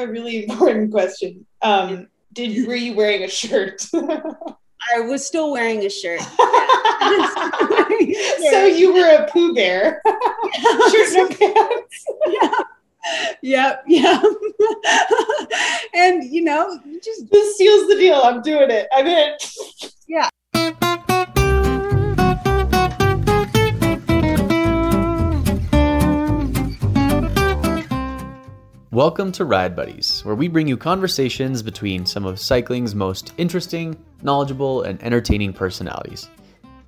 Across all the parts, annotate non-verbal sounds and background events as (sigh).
have a really important question. Um, did were you wearing a shirt? (laughs) I was still wearing a shirt. (laughs) so you were a Pooh Bear, (laughs) shirt and pants. Yeah. Yep, yeah. and you know, just this seals the deal. I'm doing it. I'm in. Yeah. Welcome to Ride Buddies, where we bring you conversations between some of cycling's most interesting, knowledgeable, and entertaining personalities.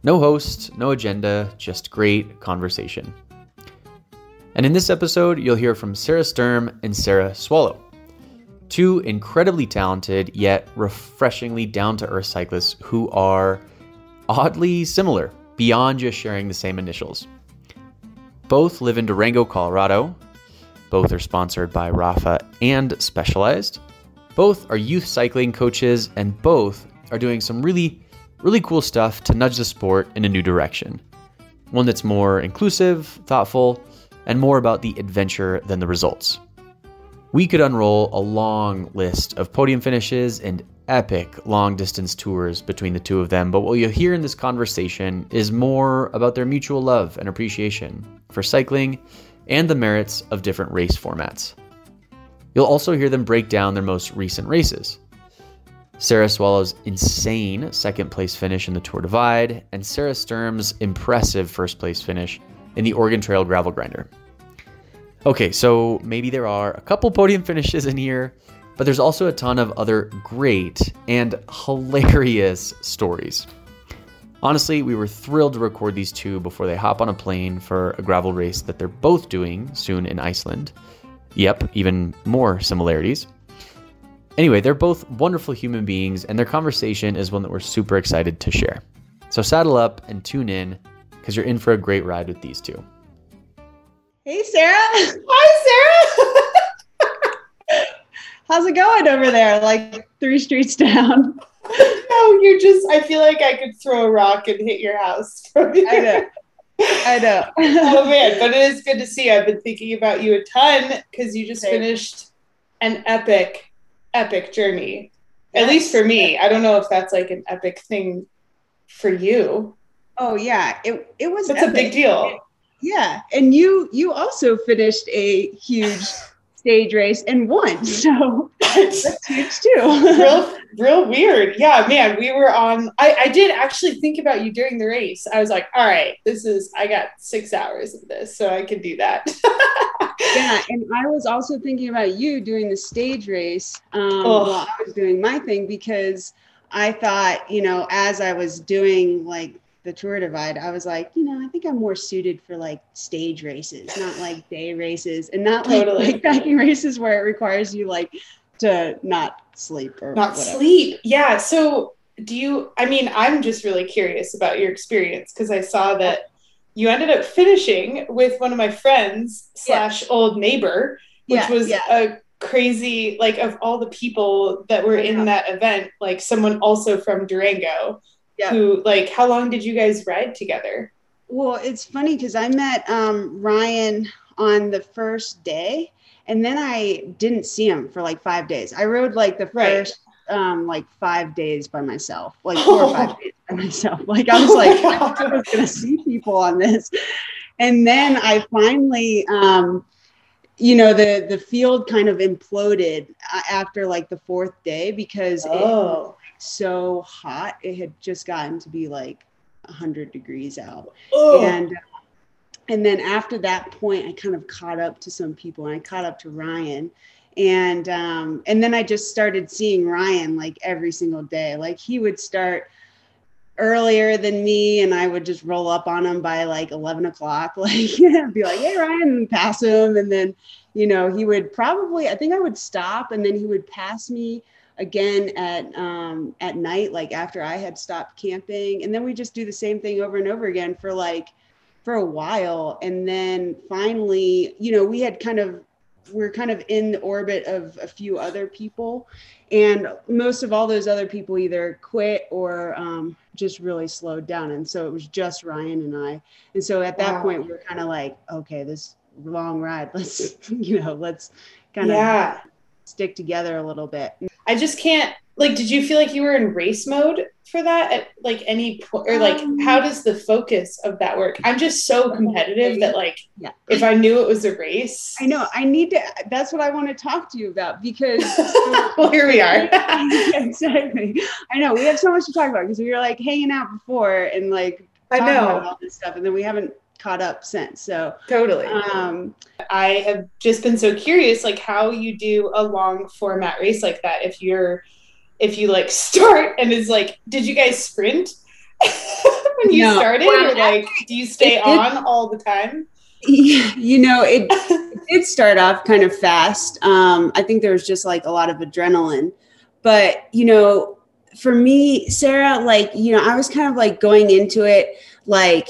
No host, no agenda, just great conversation. And in this episode, you'll hear from Sarah Sturm and Sarah Swallow, two incredibly talented yet refreshingly down to earth cyclists who are oddly similar beyond just sharing the same initials. Both live in Durango, Colorado, both are sponsored by Rapha and Specialized. Both are youth cycling coaches, and both are doing some really, really cool stuff to nudge the sport in a new direction. One that's more inclusive, thoughtful, and more about the adventure than the results. We could unroll a long list of podium finishes and epic long distance tours between the two of them, but what you'll hear in this conversation is more about their mutual love and appreciation for cycling and the merits of different race formats. You'll also hear them break down their most recent races. Sarah Swallow's insane second place finish in the Tour Divide, and Sarah Sturm's impressive first place finish in the Oregon Trail Gravel Grinder. Okay, so maybe there are a couple podium finishes in here, but there's also a ton of other great and (laughs) hilarious stories. Honestly, we were thrilled to record these two before they hop on a plane for a gravel race that they're both doing soon in Iceland. Yep, even more similarities. Anyway, they're both wonderful human beings, and their conversation is one that we're super excited to share. So saddle up and tune in because you're in for a great ride with these two. Hey, Sarah. (laughs) Hi, Sarah. (laughs) How's it going over there? Like three streets down. No, you just, I feel like I could throw a rock and hit your house. (laughs) I know. I know. oh man, but it is good to see. I've been thinking about you a ton because you just Same. finished an epic, epic journey. Yes. At least for me. I don't know if that's like an epic thing for you. Oh yeah, it it was. That's epic. a big deal. Yeah, and you you also finished a huge stage race and won. (laughs) So that's huge too. real, (laughs) real weird. Yeah, man. We were on. I, I did actually think about you during the race. I was like, all right, this is. I got six hours of this, so I can do that. (laughs) yeah, and I was also thinking about you doing the stage race um, oh. while I was doing my thing because I thought, you know, as I was doing like the tour divide, I was like, you know, I think I'm more suited for like stage races, not like day races, and not totally. like backing races where it requires you like to not sleep or not whatever. sleep. Yeah. So do you? I mean, I'm just really curious about your experience because I saw that you ended up finishing with one of my friends slash old neighbor, which yeah, was yeah. a crazy like of all the people that were oh in that event, like someone also from Durango yeah. who like how long did you guys ride together? Well, it's funny because I met um, Ryan on the first day, and then I didn't see him for like five days. I rode like the first right. um, like five days by myself, like four or five (laughs) days by myself. (laughs) Like I was oh like, I was gonna see people on this, and then I finally. Um, you know the the field kind of imploded uh, after like the fourth day because oh. it, so hot. It had just gotten to be like 100 degrees out. Oh. And and then after that point, I kind of caught up to some people and I caught up to Ryan. And um, and then I just started seeing Ryan like every single day. Like he would start earlier than me and I would just roll up on him by like 11 o'clock, (laughs) like be like, Hey Ryan, and pass him. And then, you know, he would probably, I think I would stop and then he would pass me again at um, at night, like after I had stopped camping, and then we just do the same thing over and over again for like for a while, and then finally, you know, we had kind of we're kind of in the orbit of a few other people. And most of all those other people either quit or um, just really slowed down. And so it was just ryan and i. And so at that wow. point we are kind of like okay this long ride (laughs) let's you know let's kind of yeah. stick together a little bit. I just can't like did you feel like you were in race mode for that at like any point or like um, how does the focus of that work? I'm just so competitive that like yeah. if i knew it was a race. I know. I need to that's what i want to talk to you about because (laughs) well here we are. (laughs) Exactly. I know. We have so much to talk about because we were like hanging out before and like i know. all this stuff and then we haven't caught up since. So totally. Um, I have just been so curious, like how you do a long format race like that. If you're, if you like (laughs) start and it's like, did you guys sprint (laughs) when you no. started, well, or like, do you stay it, on it, all the time? (laughs) You know, it, it did start off kind of fast. Um, I think there was just like a lot of adrenaline, but you know, for me, Sarah, like you know, I was kind of like going into it like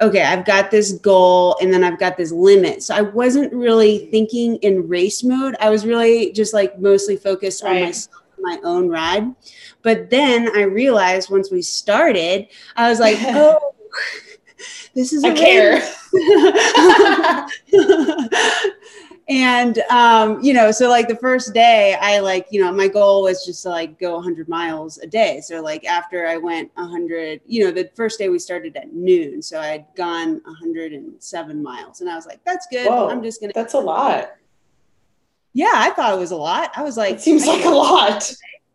okay, I've got this goal and then I've got this limit. So I wasn't really mm-hmm. thinking in race mode. I was really just like mostly focused right. on myself, my own ride. But then I realized once we started, I was like, (laughs) oh, (laughs) this is a I care. (laughs) and um, you know so like the first day i like you know my goal was just to like go 100 miles a day. So like after i went 100 you know the first day we started at noon. So i'd gone 107 miles. And i was like that's good. Whoa, i'm just gonna that's a lot. Yeah i thought it was a lot. I was like it seems like a lot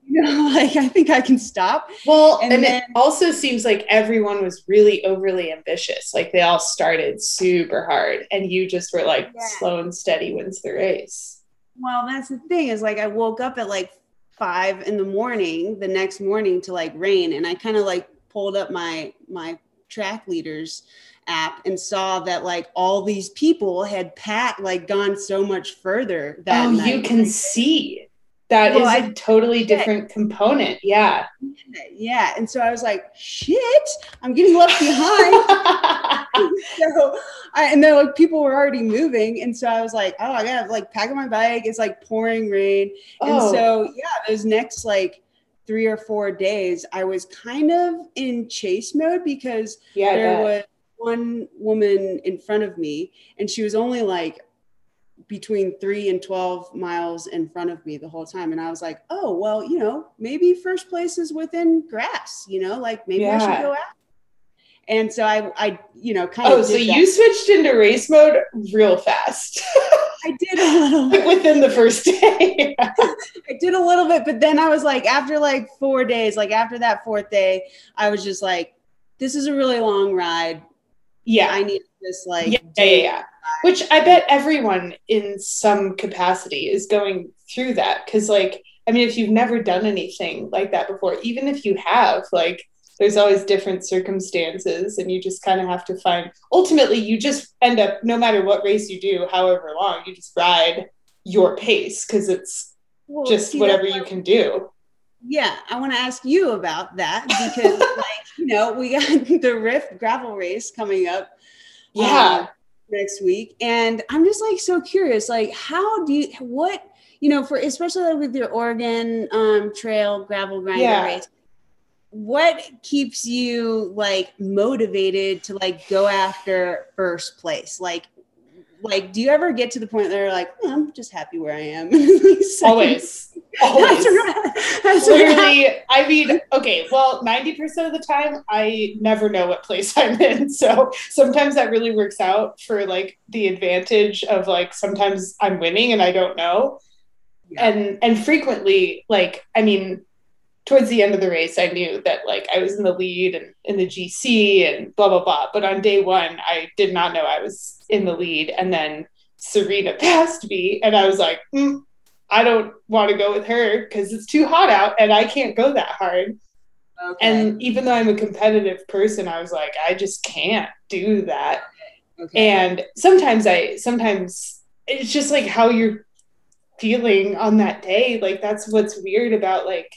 you (laughs) know, like I think I can stop. Well, and, and then, it also seems like everyone was really overly ambitious. Like they all started super hard, and you just were like yeah. slow and steady wins the race. Well, that's the thing is like I woke up at like five in the morning the next morning to like rain, and I kind of like pulled up my my track leaders app and saw that like all these people had pat like gone so much further that oh, night. you can see that well, is a totally different component. Yeah. Yeah. And so I was like, shit, I'm getting left behind. (laughs) (laughs) so I, and then like people were already moving. And so I was like, oh, I gotta like pack up my bike. It's like pouring rain. Oh. And so oh. yeah, those next like three or four days, I was kind of in chase mode because yeah, there was one woman in front of me and she was only like between three and 12 miles in front of me the whole time. And I was like, oh, well, you know, maybe first place is within grass, you know, like maybe yeah. I should go out. And so I, I, you know, kind oh, of. Oh, so you switched into race mode real fast. I did a little bit. (laughs) within the first day. (laughs) I did a little bit, but then I was like, after like four days, like after that fourth day, I was just like, this is a really long ride. Yeah. I need this like yeah, yeah, yeah. Which I bet everyone in some capacity is going through that. Cause like, I mean, if you've never done anything like that before, even if you have, like, there's always different circumstances, and you just kind of have to find. Ultimately, you just end up, no matter what race you do, however long, you just ride your pace because it's well, just see, whatever you can do. Yeah, I want to ask you about that because, (laughs) like, you know, we got (laughs) the Rift gravel race coming up. Yeah. Um, next week. And I'm just like so curious, like how do you what you know for especially like with your Oregon um, Trail gravel grinder yeah. race, what keeps you like motivated to like go after first place? Like like do you ever get to the point where you're like oh, i'm just happy where i am (laughs) always (laughs) always that's right. That's literally right. i mean okay well 90% of the time i never know what place (laughs) i'm in so sometimes that really works out for like the advantage of like sometimes i'm winning and i don't know yeah. and and frequently like i mean towards the end of the race, I knew that like I was in the lead and in the GC and blah blah blah. But on day one, I did not know I was in the lead, and then Serena (laughs) passed me, and I was like, mm, I don't want to go with her because it's too hot out, and I can't go that hard. Okay. And even though I'm a competitive person, I was like, I just can't do that. Okay. And sometimes I, sometimes it's just like how you're feeling on that day. Like that's what's weird about like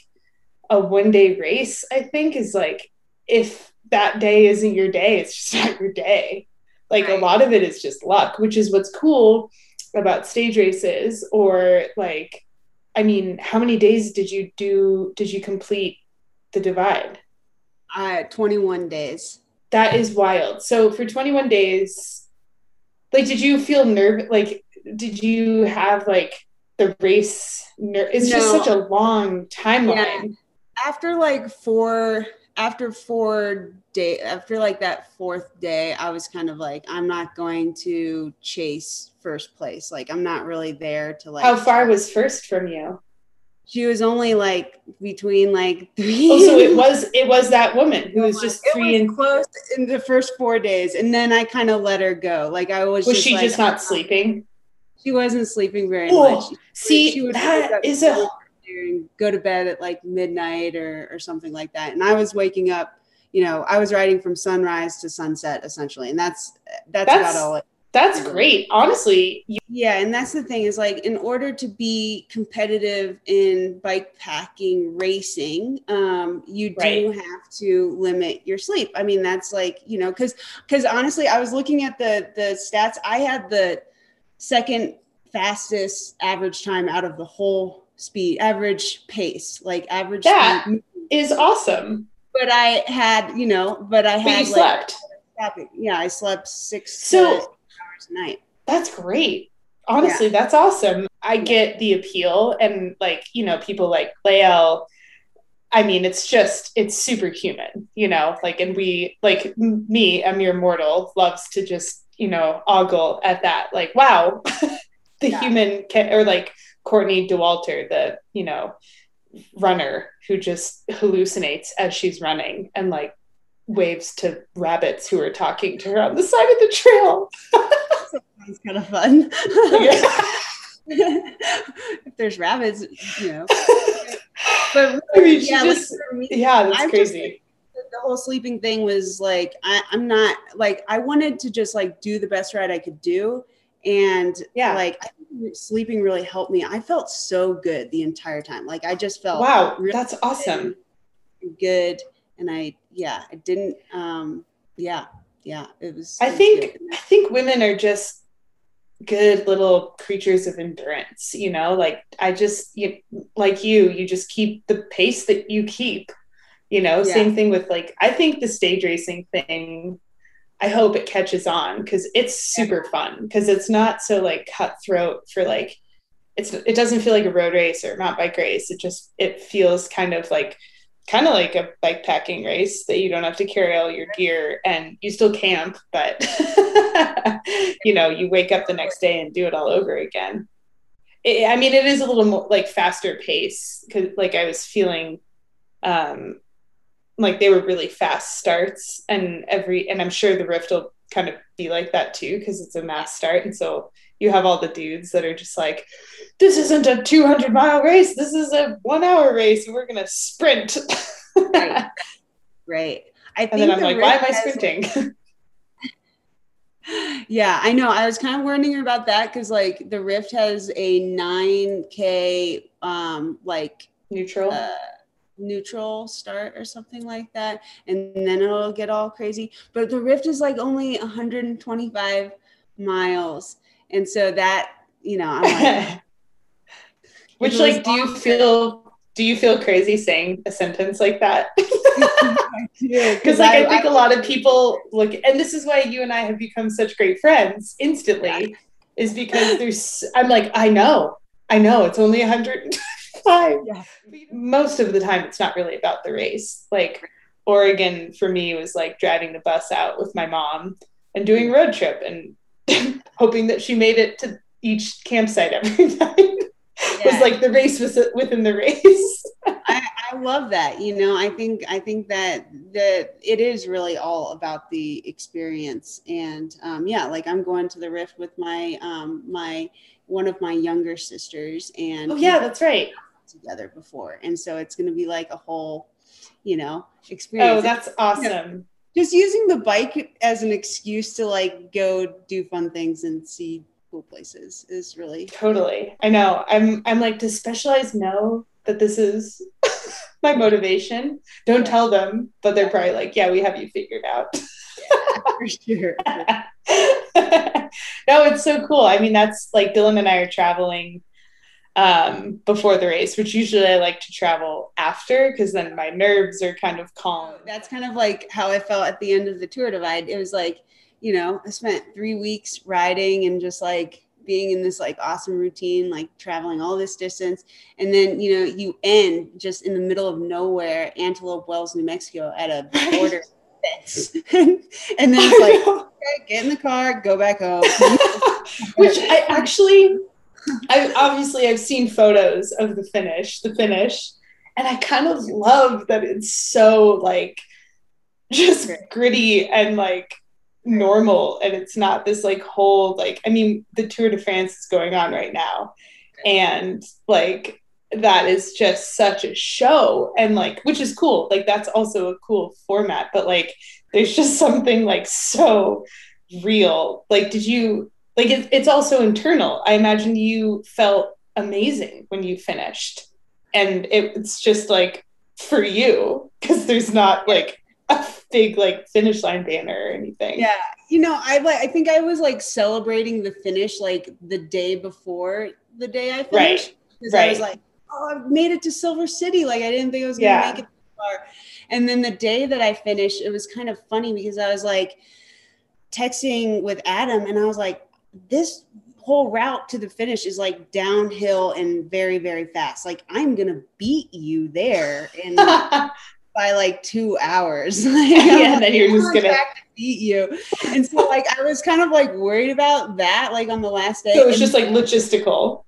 a one day race, I think, is like if that day isn't your day, it's just (laughs) not your day. Like right. a lot of it is just luck, which is what's cool about stage races or like I mean, how many days did you do did you complete the divide? Uh 21 days. That is wild. So for 21 days, like did you feel nervous like did you have like the race it's no. just such a long timeline yeah. after like four after four day after like that fourth day i was kind of like i'm not going to chase first place like i'm not really there to like how far was first from you she was only like between like (laughs) three. Oh, so it was it was that woman who was just three and close in the first four days, and then I kind of let her go. Like I was. Was she like, just not sleeping? She wasn't sleeping very oh, much. See, she that is a go to bed at like midnight or or something like that, and I was waking up. You know, I was riding from sunrise to sunset essentially, and that's that's, that's about all. It, that's great. Honestly. You- yeah. And that's the thing is like, in order to be competitive in bike packing racing, um, you right. do have to limit your sleep. I mean, that's like, you know, cause, cause honestly, I was looking at the, the stats. I had the second fastest average time out of the whole speed, average pace, like average. That speed. is awesome. But I had, you know, but I had but like, slept. Yeah, I slept six. So hours a night. That's great. Honestly, yeah. that's awesome. I get the appeal and like, you know, people like Lael. I mean, it's just it's superhuman, you know, like and we like me, a mere mortal, loves to just, you know, ogle at that. Like, wow, (laughs) the yeah. human can or like Courtney Dauwalter, the, you know, runner who just hallucinates as she's running and like waves to rabbits who are talking to her on the side of the trail. Sounds kind of fun. (laughs) if there's rabbits, you know. (laughs) But really, I mean, yeah, just, like me, yeah, that's I'm crazy. Just, the whole sleeping thing was like I, I'm not like I wanted to just like do the best ride I could do. And yeah, like I sleeping really helped me. I felt so good the entire time. Like I just felt wow, really that's awesome. Good and I yeah, I didn't um yeah, yeah, it was I think good. I think women are just good little creatures of endurance, you know? Like I just you like you, you just keep the pace that you keep. You know, yeah. same thing with like I think the stage racing thing I hope it catches on because it's super fun because it's not so like cutthroat for like it's it doesn't feel like a road race or mountain bike race. It just it feels kind of like kind of like a bike packing race that you don't have to carry all your gear and you still camp, but (laughs) you know, you wake up the next day and do it all over again. It, I mean, it is a little more like faster pace because like I was feeling um like they were really fast starts and every and I'm sure the rift will kind of be like that too because it's a mass start and so you have all the dudes that are just like, this isn't a 200 mile race. This is a one hour race. And we're to sprint. right. (laughs) Right. I think and then I'm the like, why am I sprinting? (laughs) yeah, I know. I was kind of warning about that because like the Rift has a 9K um like neutral. Uh, neutral start or something like that and then it'll get all crazy but the rift is like only 125 miles and so that, you know, I'm like, (laughs) which like, do you feel, do you feel crazy saying a sentence like that? (laughs) (laughs) Because like I, I think I, a lot of people look, and this is why you and I have become such great friends instantly, yeah. is because there's. I'm like, I know, I know, it's only 105. Yeah. Most of the time, it's not really about the race. Like Oregon for me was like driving the bus out with my mom and doing road trip, and (laughs) hoping that she made it to each campsite every (laughs) night. Yeah. was like the race was within the race. I, I love that. You know, I think I think that that it is really all about the experience. And um, yeah, like I'm going to the Rift with my um, my one of my younger sisters, and oh yeah, that's right. Together before, and so it's going to be like a whole, you know, oh, experience. Oh, that's awesome. Just using the bike as an excuse to like go do fun things and see cool places is really totally. I know. I'm i'm like does specialized know that this is (laughs) my motivation? Don't tell them but they're probably like yeah we have you figured out. Yeah, for sure. (laughs) No it's so cool. I mean that's like dylan and i are traveling um, before the race, which usually I like to travel after because then my nerves are kind of calm. That's kind of like how I felt at the end of the tour divide. It was like, you know, I spent three weeks riding and just like being in this like awesome routine, like traveling all this distance. And then, you know, you end just in the middle of nowhere, Antelope Wells, New Mexico, at a (laughs) border fence. (laughs) and then it's like, okay, get in the car, go back home. (laughs) Which I actually, I obviously I've seen photos of the finish, the finish, and I kind of love that it's so like (laughs) just gritty and like normal and it's not this like whole like i mean the tour de france is going on right now and like that is just such a show and like which is cool like that's also a cool format but like there's just something like so real. Like did you like it, it's also internal i imagine you felt amazing when you finished and it, it's just like for you because there's not like a big like finish line banner or anything. Yeah. You know, I like I think I was like celebrating the finish like the day before the day I finished. Because right. I was like, oh, I made it to Silver City. Like I didn't think I was gonna yeah. make it far. And then the day that I finished, it was kind of funny because I was like texting with Adam and I was like, this whole route to the finish is like downhill and very, very fast. Like I'm gonna beat you there. And (laughs) by like two hours. (laughs) (laughs) like, yeah, and then you're just gonna beat you. And so like I was kind of like worried about that, like on the last day. So it was just like logistical.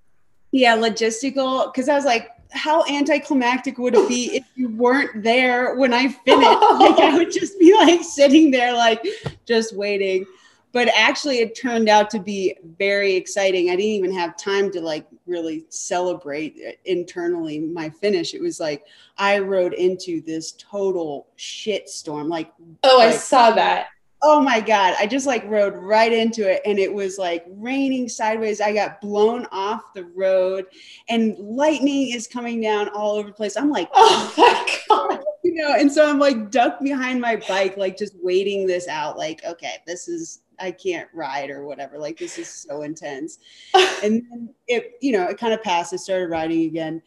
Yeah, logistical. Because I was like, how anticlimactic would it be if you weren't there when I finished? like I would just be like sitting there, like just waiting but actually it turned out to be very exciting. I didn't even have time to like really celebrate uh, internally my finish. It was like i rode into this total shit storm like oh like, i saw that. Oh my god. I just like rode right into it and it was like raining sideways. I got blown off the road and lightning is coming down all over the place. I'm like oh my god. (laughs) you know and so i'm like ducked behind my bike like just waiting this out like okay this is I can't ride or whatever. Like this is so intense. (laughs) and then it, you know, it kind of passed. I started riding again.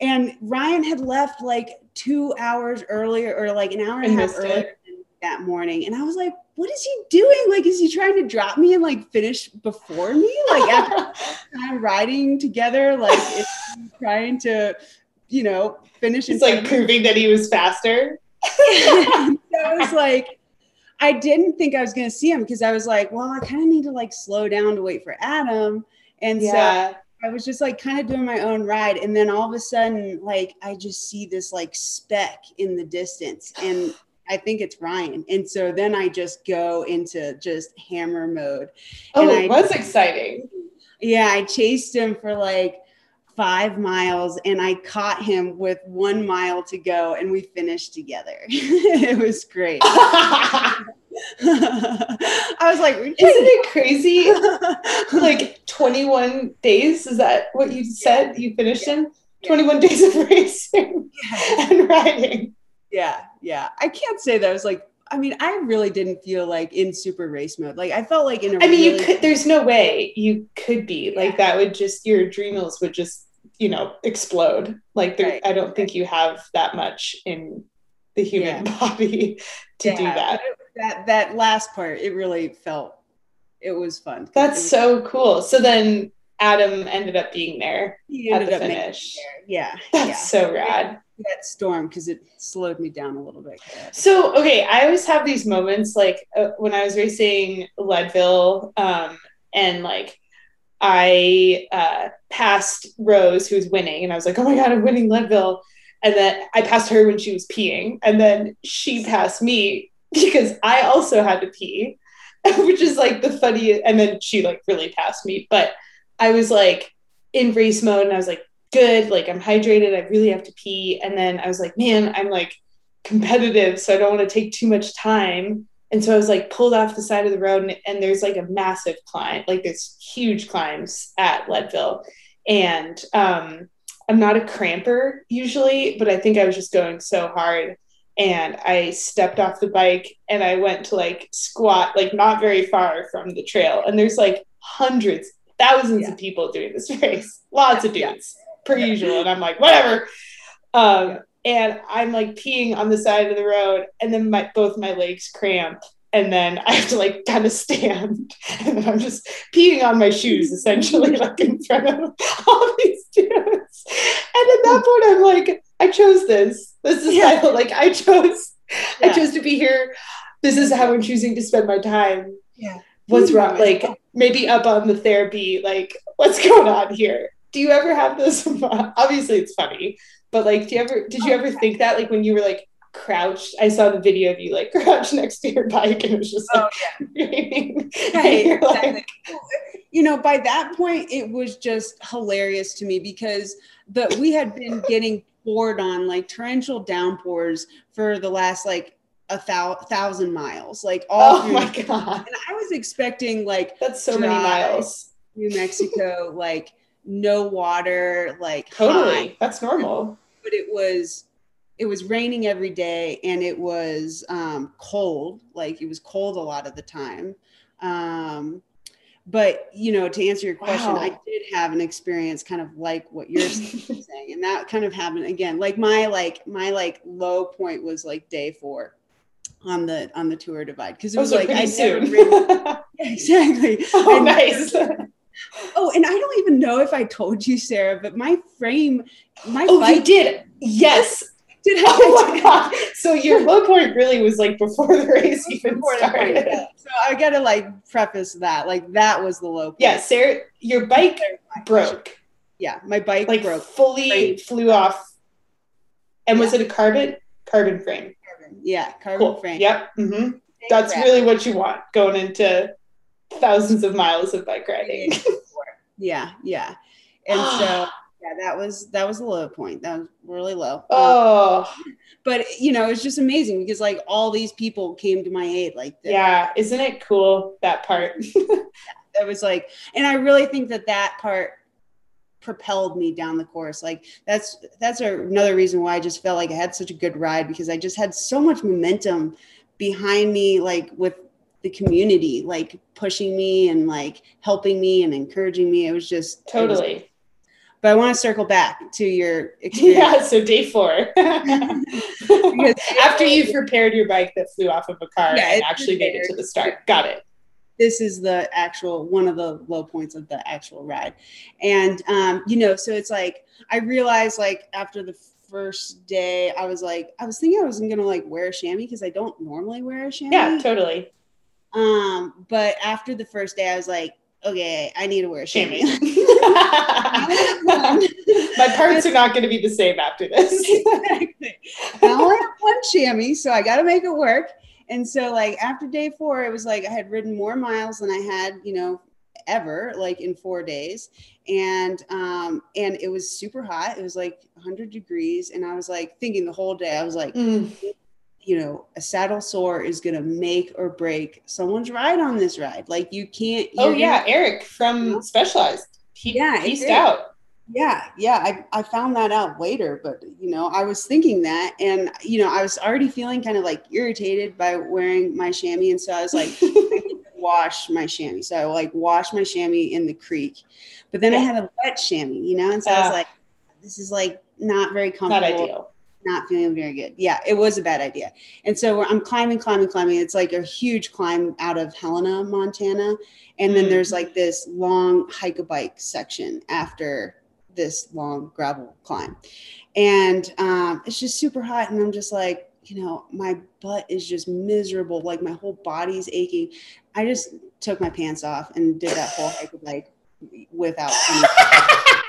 And Ryan had left like two hours earlier or like an hour and a half earlier that morning. And I was like, what is he doing? Like, is he trying to drop me and like finish before me? Like after (laughs) time riding together, like trying to, you know, finish. It's like proving that he was faster. (laughs) so I was like, I didn't think I was going to see him because I was like, well, I kind of need to like slow down to wait for Adam. And yeah. so I was just like kind of doing my own ride. And then all of a sudden, like, I just see this like speck in the distance. And (sighs) I think it's Ryan. And so then I just go into just hammer mode. Oh, and it was exciting. Yeah, I chased him for like five miles and I caught him with one mile to go and we finished together. (laughs) it was great. (laughs) (laughs) I was like, isn't it crazy? like 21 days? Is that what you said you finished yeah. in? 21 days of racing yeah. and riding. Yeah, yeah. I can't say that I was like I mean, I really didn't feel like in super race mode. Like I felt like in a I mean, really- you could there's no way you could be. Like that would just your adrenals would just you know explode like there, right. i don't think you have that much in the human yeah. (laughs) body to yeah. do that that that last part it really felt it was fun that's was so fun. cool so then adam ended up being there he at the finish yeah (laughs) that's yeah. so rad that storm because it slowed me down a little bit so okay i always have these moments like uh, when i was racing leadville um, and like I uh, passed Rose, who was winning, and I was like, oh my God, I'm winning Leadville. And then I passed her when she was peeing. And then she passed me (laughs) because I also had to pee, (laughs) which is like the funny. And then she like really passed me. But I was like in race mode and I was like, good, like I'm hydrated. I really have to pee. And then I was like, man, I'm like competitive. So I don't want to take too much time and so I was like pulled off the side of the road, and, and there's like a massive climb, like this huge climbs at Leadville. And um, I'm not a cramper usually, but I think I was just going so hard. And I stepped off the bike and I went to like squat, like not very far from the trail. And there's like hundreds, thousands yeah. of people doing this (laughs) race, lots of dudes, yeah. per yeah. usual. And I'm like, whatever. Um, and I'm like peeing on the side of the road, and then my both my legs cramp, and then (laughs) I have to like kind of stand, and then I'm just peeing on my shoes essentially, (laughs) like in front of all these dudes. And at that point, I'm like, I chose this. This is yeah. my, (laughs) like I chose. Yeah. I chose to be here. This is how I'm choosing to spend my time. Yeah. What's mm-hmm. wrong? Like maybe up on the therapy. Like what's going on here? Do you ever have this? Obviously, it's funny, but like, do you ever? Did you oh, ever think that? Like when you were like crouched. I saw the video of you like (laughs) crouched next to your bike and it was just like, oh, yeah. (laughs) right, exactly. like, you know, by that point it was just hilarious to me because the we had been (laughs) getting poured on like torrential downpours for the last like a thou- thousand miles, like all. Oh my god! And I was expecting like that's so many miles. New Mexico, like no water, like totally. High. That's normal. But it was it was raining every day and it was um, cold. Like it was cold a lot of the time. Um, but you know to answer your question wow. i did have an experience kind of like what you're (laughs) saying. And that kind of happened again like my like my like low point was like day four on the on the tour divide. Because it was, was like i soon. yeah, (laughs) (laughs) exactly. Oh nice oh and i don't even know if i told you sarah but my frame my oh bike, you did yes (laughs) did I? Oh my god! So your low point really was like before the race even started. So I gotta like preface that, like that was the low point. Yeah, Sarah, your bike broke. Yeah, my bike like broke. Fully frame. flew off. And yeah. was it a carbon carbon frame? Carbon. Yeah, carbon cool. frame. Yep. Mm-hmm. That's really what you want going into thousands of miles of bike riding. yeah, yeah. And so (gasps) yeah, that was that was a low point. That was really low. Um, oh, um, but you know, it's just amazing because like all these people came to my aid. Like, yeah, isn't it cool that part? (laughs) that was like, and I really think that that part propelled me down the course. Like that's that's another reason why I just felt like I had such a good ride because I just had so much momentum behind me, like with the community, like pushing me and like helping me and encouraging me. It was just totally. Was, but I want to circle back to your (laughs) experience. Yeah, so day four. (laughs) (laughs) After you've prepared your bike that flew off of a car yeah, and actually made it to the start. Got it. This is the actual one of the low points of the actual ride. And um, you know, so it's like I realized like after the first day, I was like, I was thinking I wasn't gonna like wear a chamois because I don't normally wear a chamois. Yeah, totally. Um, but after the first day, I was like, okay, I need to wear a chamois. (laughs) My parts are not going to be the same after this. (laughs) exactly. I only have one chamois, so I got to make it work. And so, like after day four, it was like I had ridden more miles than I had, you know, ever, like in four days, and um, and it was super hot. It was like 100 degrees, and I was like thinking the whole day. I was like, mm you know, a saddle sore is going to make or break someone's ride on this ride. Like you can't. Oh yeah, Eric from Specialized. He, yeah, he's out. Yeah, yeah. I, I found that out later, but you know, I was thinking that, and you know, I was already feeling kind of like irritated by wearing my chamois, and so I was like, (laughs) wash my chamois. So I like wash my chamois in the creek, but then yeah. I had a wet chamois, you know, and so uh, I was like, this is like not very comfortable. Not ideal not feeling very good. Yeah, it was a bad idea. And so I'm climbing, climbing, climbing. It's like a huge climb out of Helena, Montana. And then there's like this long hike a bike section after this long gravel climb. And um, it's just super hot. And I'm just like, you know, my butt is just miserable. Like my whole body's aching. I just took my pants off and did that whole hike a bike without. (laughs)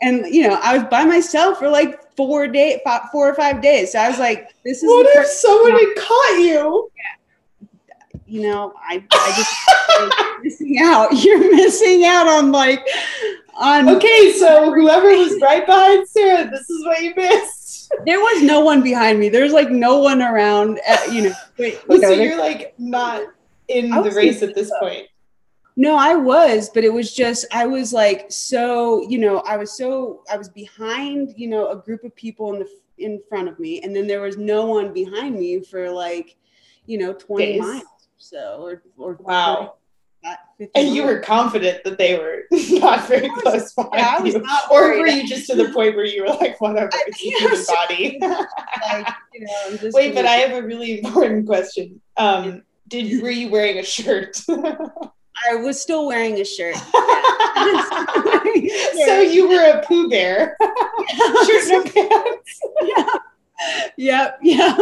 and you know i was by myself for like four day four or five days. So i was like this is what if someone had caught you? Yeah. you know i i just like, (laughs) missing out. You're missing out on like on okay so whoever was right behind sarah this is what you missed. There was no one behind me. There's like no one around at, you know wait, (laughs) so you're like not in the race at this point no, I was, but it was just, I was like, so, you know, I was so, I was behind, you know, a group of people in the, in front of me. And then there was no one behind me for like, you know, 20 Days. miles or so, or, or wow. and you were confident that they were (laughs) not very close behind yeah, you, or were you just to the point where you were like, whatever, it's a human body? like, you know, Wait, but I have a really (laughs) important question. Um, did were you wearing a shirt? (laughs) I was still wearing a shirt. (laughs) so you were a Pooh Bear, (laughs) shirt and pants. Yeah. Yep, yeah.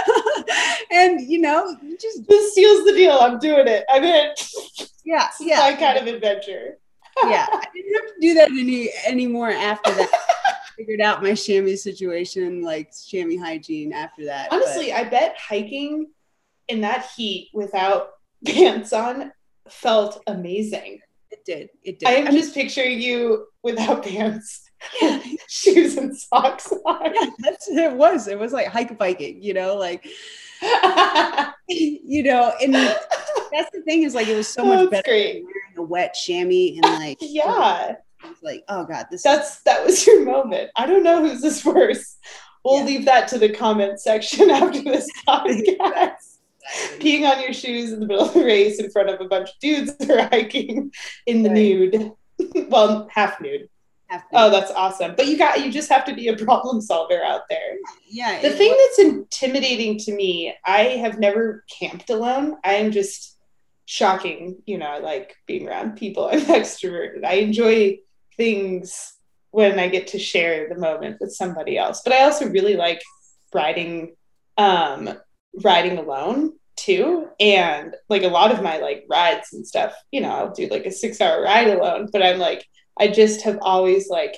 (laughs) and you know, just this seals the deal. I'm doing it. I'm in. Yeah, yeah. my kind of adventure. yeah. I didn't have to do that any anymore after that. Figured out my chamois situation, like chamois hygiene after that. but- Honestly, I bet hiking in that heat without pants on felt amazing. it did. It did. I am I mean, just picturing you without (laughs) pants, yeah, shoes and socks on. yeah, that's it was. It was like hike biking, you know, like (laughs) you know, and that's the thing is like it was so much better wearing a wet chamois and like (laughs) yeah, was like, oh god, this is that's that was your moment. I don't know who's this worse. We'll Yeah. leave that to the comment section after this podcast. (laughs) Peeing on your shoes in the middle of the race in front of a bunch of dudes who (laughs) are hiking in the Right. nude. (laughs) well, half nude. have to- Oh, that's awesome. But you got you just have to be a problem solver out there. yeah. The thing was- that's intimidating to me, I have never camped alone. I am just shocking. You know, I like being around people. I'm extroverted. I enjoy things when I get to share the moment with somebody else. But I also really like riding um riding alone too. And like a lot of my like rides and stuff, you know, I'll do like a six hour ride alone, but I'm like, I just have always like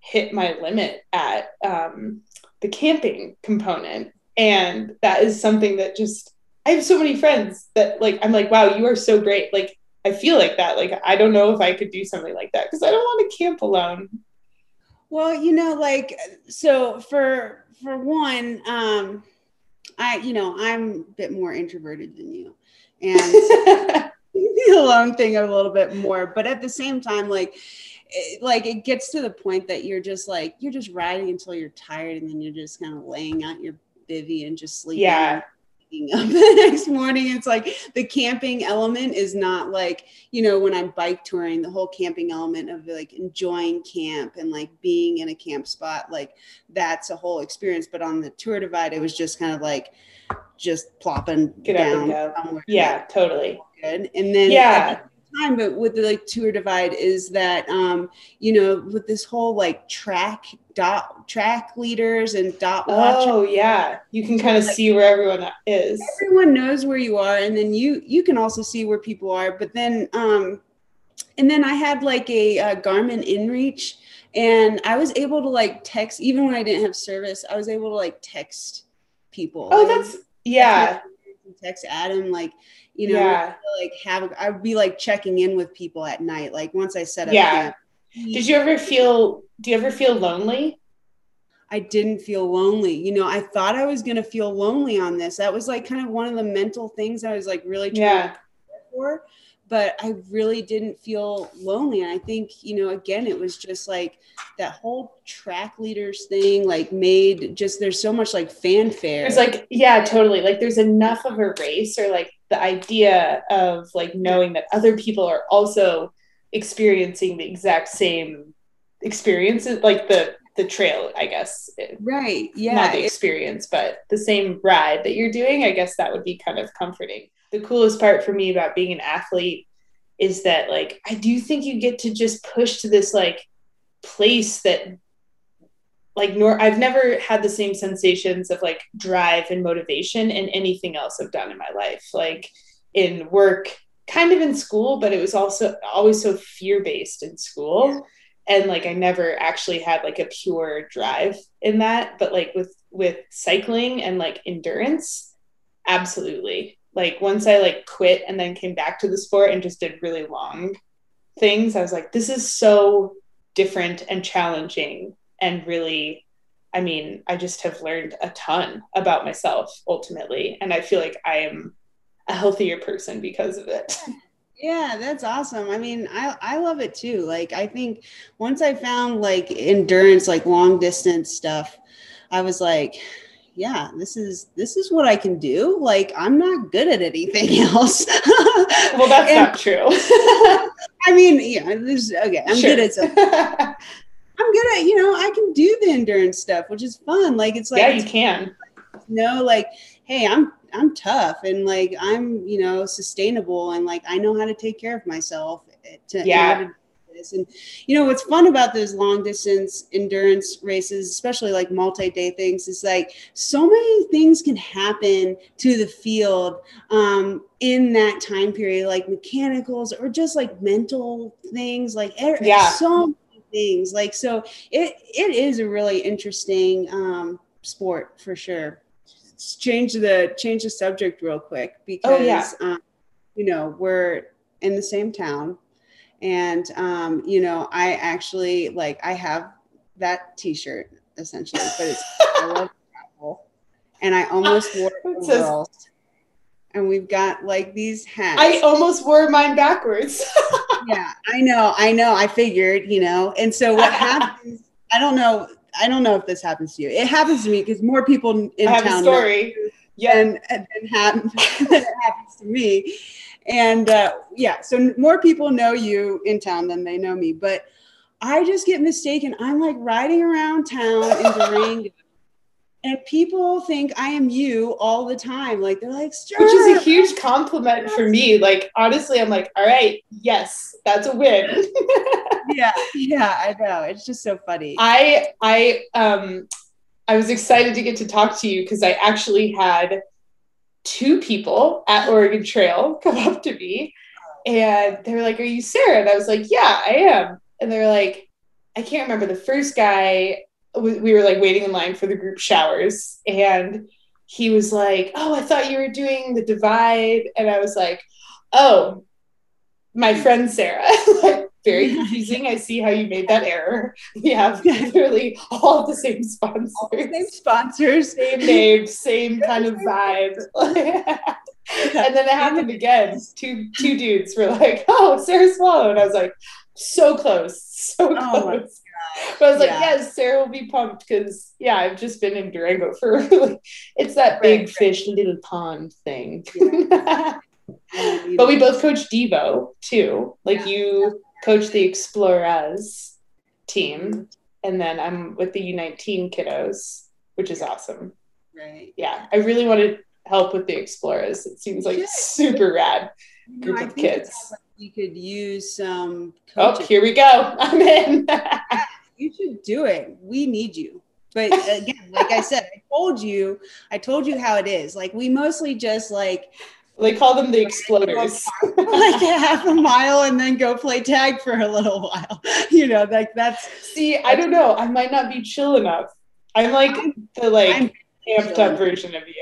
hit my limit at um the camping component. And that is something that just, I have so many friends that like, I'm like, wow, you are so great. Like, I feel like that. Like, I don't know if I could do something like that because I don't want to camp alone. Well, you know, like so for for one, um, I you know I'm a bit more introverted than you, and the alone thing a little bit more. But at the same time, like it, like it gets to the point that you're just like you're just riding until you're tired, and then you're just kind of laying out your bivy and just sleeping. yeah. Waking up (laughs) the next morning it's like the camping element is not like you know when i'm bike touring the whole camping element of like enjoying camp and like being in a camp spot like that's a whole experience but on the tour divide it was just kind of like just plopping Get down and go. somewhere Yeah, totally. good and then Yeah. time but with the like tour divide is that um you know with this whole like track dot track leaders and dot watch Oh, yeah. You can kind of see where everyone is. everyone knows where you are and then you you can also see where people are but then um and then i had like a, uh garmin inreach and i was able to like text even when i didn't have service i was able to like text people Oh, that's, yeah. text adam like you know Yeah. like have i would be like checking in with people at night like once i set up Yeah. camp. Did you ever feel, do you ever feel lonely? I didn't feel lonely. You know, I thought I was going to feel lonely on this. That was like kind of one of the mental things I was like really trying Yeah. for, but I really didn't feel lonely. And I think, you know, again, it was just like that whole track leaders thing, like made just there's so much like fanfare. There's like, yeah, totally. Like there's enough of a race or like the idea of like knowing that other people are also experiencing the exact same experiences, like the the trail, I guess. right. Yeah. Not the it- experience, but the same ride that you're doing. I guess that would be kind of comforting. The coolest part for me about being an athlete is that like I do think you get to just push to this like place that like nor I've never had the same sensations of like drive and motivation in anything else I've done in my life. Like in work, kind of in school, but it was also always so fear based in school. And like I never actually had like a pure drive in that. But like with with cycling and like endurance, absolutely. Like once I like quit and then came back to the sport and just did really long things, I was like, this is so different and challenging and really i mean i just have learned a ton about myself ultimately and i feel like i am a healthier person because of it (laughs) Yeah, that's awesome. I mean, I I love it too. Like I think once I found like endurance, like long distance stuff, I was like, yeah, this is this is what I can do. Like I'm not good at anything (laughs) else. well that's And- not true (laughs) I mean, yeah, this okay. I'm Sure. good at some, I'm good at, you know, I can do the endurance stuff, which is fun. Like it's like yeah you can know like, hey, I'm I'm tough and like I'm, you know, sustainable and like I know how to take care of myself to yeah this. And you know what's fun about those long distance endurance races, especially like multi-day things, is like so many things can happen to the field um, in that time period, like mechanicals or just like mental things, like yeah. so many things. Like so, it it is a really interesting um, sport for sure. Change the change the subject real quick because oh, yeah. um, you know we're in the same town. And um, you know i actually like i have that t-shirt essentially but it's i love (laughs) travel. And i almost wore (laughs) it says, and we've got like these hats. I almost wore mine backwards. (laughs) Yeah i know i know i figured you know. And so what happens i don't know i don't know if this happens to you it happens to me because more people in I have town a story yeah and, and, and happens, it happens to me and uh, yeah, so more people know you in town than they know me. But I just get mistaken. I'm like riding around town in Durango. (laughs) And people think I am you all the time. Like they're like, sure. which is a huge compliment for me. Like honestly, I'm like, all right, yes, that's a win. (laughs) yeah, yeah, I know. It's just so funny. I I um I was excited to get to talk to you because I actually had two people at Oregon Trail (laughs) come up to me and they were like, Are you Sarah? And I was like, Yeah, I am. And they're like, I can't remember the first guy. We were like waiting in line for the group showers. And he was like, Oh, I thought you were doing the divide. And I was like, Oh, my friend Sarah. (laughs) very (laughs) confusing. I see how you made that error. (laughs) We have literally all the same sponsors. same sponsors. Same names, same kind of vibe. and then it happened again. Two two dudes were like, oh, Sarah Swallow. And I was like, so close. So oh close. Oh but I was like, yeah. yes, Sarah will be pumped because yeah, I've just been in Durango (laughs) for really it's that big right, fish, little pond thing. Yeah. (laughs) but we both coach Devo too. Like you coach the Explorers team, and then I'm with the U19 kiddos, which is awesome. Right. Yeah, I really want to help with the Explorers. It seems like super rad group of kids. you could use some. Oh, here we go. (laughs) I'm in. You should do it. We need you. But uh, (laughs) again, like I said, I told you, I told you how it is. Like we mostly just like they call them the exploders. (laughs) like a half a mile and then go play tag for a little while. (laughs) You know, like that's see, I don't know. I might not be chill enough. I'm like I'm, the like I'm amped up version of you.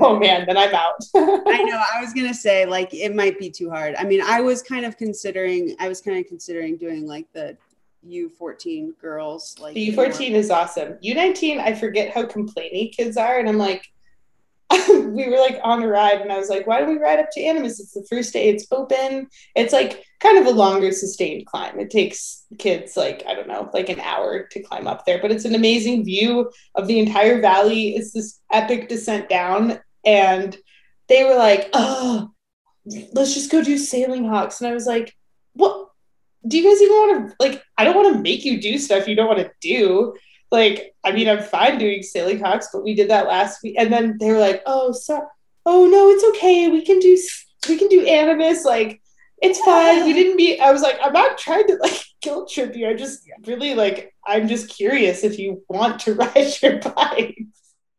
oh man, then I'm out. I know. I was gonna say like it might be too hard. I mean, I was kind of considering I was kind of considering doing like the U14 girls like the U14 is awesome. U19, I forget how complainy kids are, and I'm like, (laughs) we were like on a ride and I was like, why don't we ride up to Animas? It's the first day it's open. It's like kind of a longer sustained climb. It takes kids like, I don't know, like an hour to climb up there, but it's an amazing view of the entire valley. It's this epic descent down. And they were like, oh, let's just go do sailing hawks. And I was like, what? Do you guys even want to like? I don't want to make you do stuff you don't want to do like, I mean, I'm fine doing Sailing Hawks, but we did that last week. And then they were like, oh, so, oh no, it's okay. We can do, we can do Animas Like, it's fine. We didn't be, I was like, I'm not trying to like (laughs) guilt trip you. I just really like, I'm just curious if you want to (laughs) ride your bike.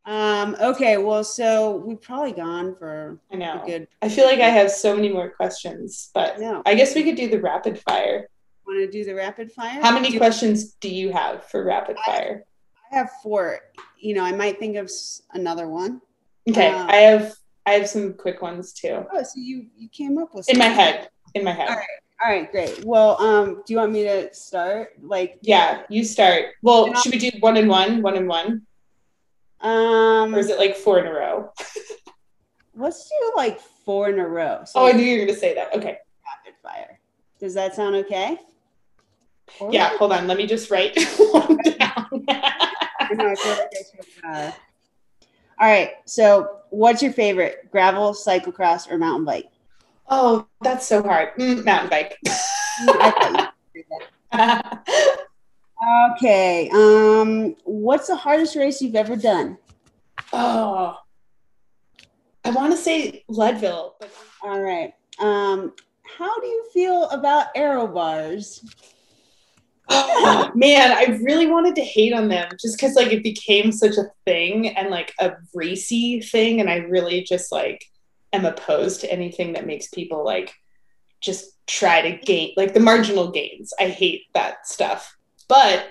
Um, okay, well, so we've probably gone for I know. good I feel like I have so many more questions, but no. I guess we could do the rapid fire want to do the rapid fire? How many do questions do you have for rapid fire? I have four. You know, I might think of another one. Okay, um, I have I have some quick ones too. Oh, so you you came up with in my head. In my head. All right. All right, great. Well, um, do you want me to start? Like, yeah, you start. Well, should we do one and one, one and one? Um, or is it like four in a row? (laughs) let's do like four in a row. So oh, I knew you were gonna say that. Okay. Rapid fire. Does that sound okay? Yeah, hold on. Let me just write (laughs) one down. all right. So, what's your favorite gravel, cyclocross, or mountain bike? Oh, that's so hard. Mm, mountain bike. (laughs) okay. Um, what's the hardest race you've ever done? Oh, I want to say Leadville. But... All right. Um, how do you feel about aero bars? (gasps) man, I really wanted to hate on them just because like it became such a thing and like a racy thing, and I really just like am opposed to anything that makes people like just try to gain like the marginal gains. I hate that stuff. But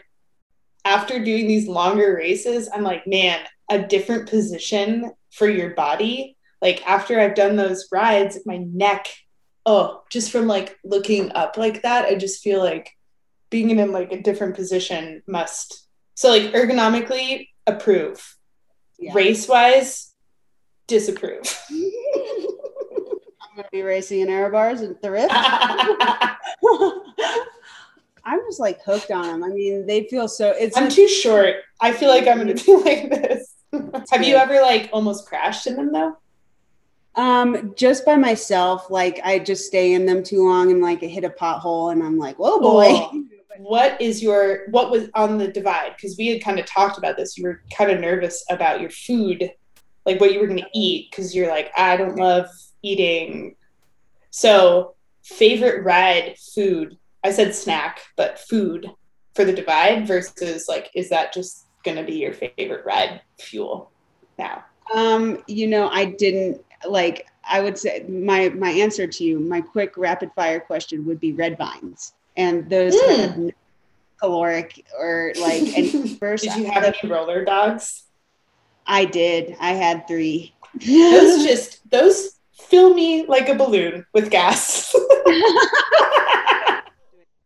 after doing these longer races, I'm like, man, a different position for your body. Like after I've done those rides, my neck, oh, just from like looking up like that, I just feel like being in like a different position must so like ergonomically approve. Yeah. race wise disapprove. (laughs) I'm gonna be racing in air bars at the rift (laughs) i'm just like hooked on them i mean they feel so it's i'm too short. I feel like i'm gonna be like this. Have you ever like almost crashed in them though um, just by myself, like I just stay in them too long and like I hit a pothole and I'm like, whoa boy. Oh what is your what was on the divide? Because we had kind of talked about this. You were kind of nervous about your food like what you were going to eat because you're like i don't love eating. So favorite ride food. I said snack but food for the divide versus like is that just going to be your favorite ride fuel now? Um you know i didn't like i would say my my answer to you my quick rapid fire question would be red vines and those mm. have no caloric or like any first. (laughs) did you have any roller dogs? I did. I had three. those (laughs) just those fill me like a balloon with gas. (laughs)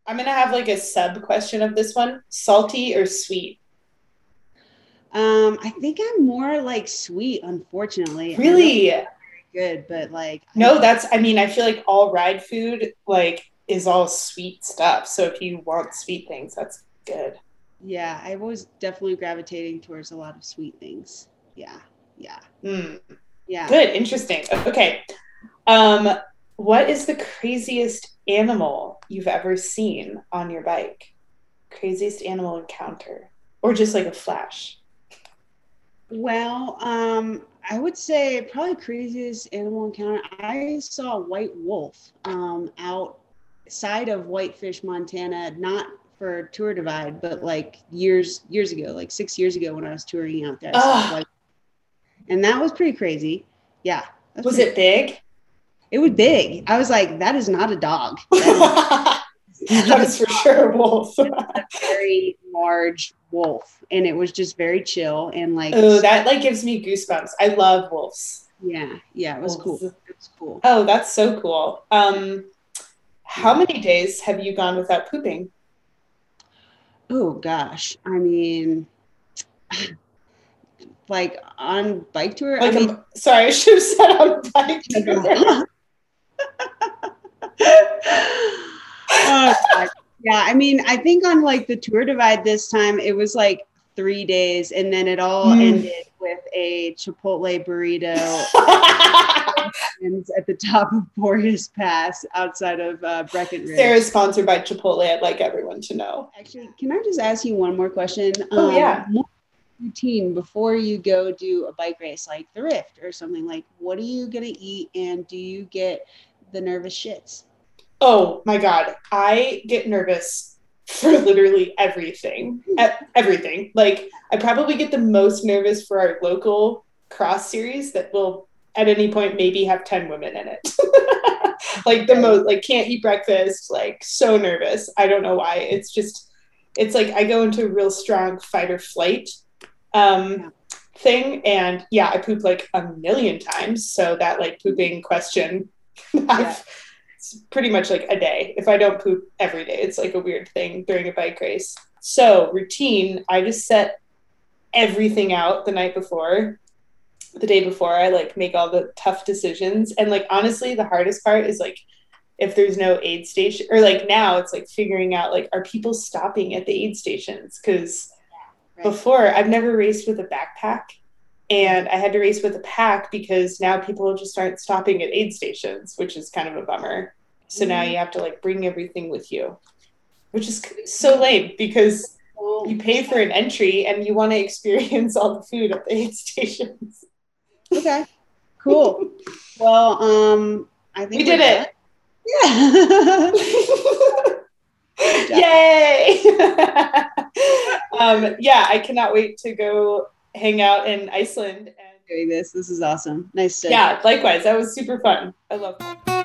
I'm gonna have like a sub question of this one: salty or sweet? Um, I think I'm more like sweet, unfortunately. Really? Good, but like no, that's. I mean, I feel like all ride food, like is all sweet stuff. So if you want sweet things, that's good. Yeah, I was definitely gravitating towards a lot of sweet things. Yeah, yeah, mm. yeah. Good, interesting. Okay, um, what is the craziest animal you've ever seen on your bike? Craziest animal encounter, or just like a flash? Well, um, I would say probably craziest animal encounter. I saw a white wolf um, out side of Whitefish, Montana, not for Tour Divide, but like years years ago, like six years ago when I was touring out there. Like, and that was pretty crazy. Yeah. Was, was it big? It was big. I was like, that is not a dog. (laughs) That is, (laughs) that is for sure a wolf. (laughs) a very large wolf. And it was just very chill and like Oh, that like gives me goosebumps. I love wolves. Yeah, yeah, it was wolves. cool. It was cool. Oh, that's so cool. Um how many days have you gone without pooping? Oh gosh, I mean, (sighs) like on bike tour. Like I mean, sorry, (laughs) I should have said on bike tour. Oh, yeah, I mean, I think on like the tour divide this time, it was like three days, and then it all mm. ended with a Chipotle burrito (laughs) at the top of Boreas Pass outside of uh, Breckenridge. Sarah's sponsored by Chipotle. I'd like everyone to know. Actually, can I just ask you one more question? Oh, um, yeah. Routine before you go do a bike race like the Rift or something like what are you going to eat and do you get the nervous shits? Oh my God. I get nervous for literally everything. everything. Like I probably get the most nervous for our local cross series that will at any point maybe have 10 women in it. (laughs) like the most like can't eat breakfast, like so nervous. I don't know why. It's just it's like I go into a real strong fight or flight um thing and yeah, I poop like a million times. So that like pooping question (laughs) yeah it's pretty much like a day. If I don't poop every day, it's like a weird thing during a bike race. So, routine, I just set everything out the night before. The day before, I like make all the tough decisions. And like, honestly, the hardest part is like, if there's no aid station, or like now it's like figuring out like, are people stopping at the aid stations? Because yeah, right. before, I've never raced with a backpack and I had to race with a pack because now people just aren't stopping at aid stations, which is kind of a bummer. So now mm-hmm. you have to like bring everything with you, which is so lame because you pay for an entry and you want to experience all the food at the aid stations. Okay. Cool. well, um, I think we did it. Yeah. (laughs) (laughs) Yay! (laughs) um, yeah, I cannot wait to go hang out in Iceland and Doing this. This is awesome. Nice to yeah, likewise. That was super fun. I love that.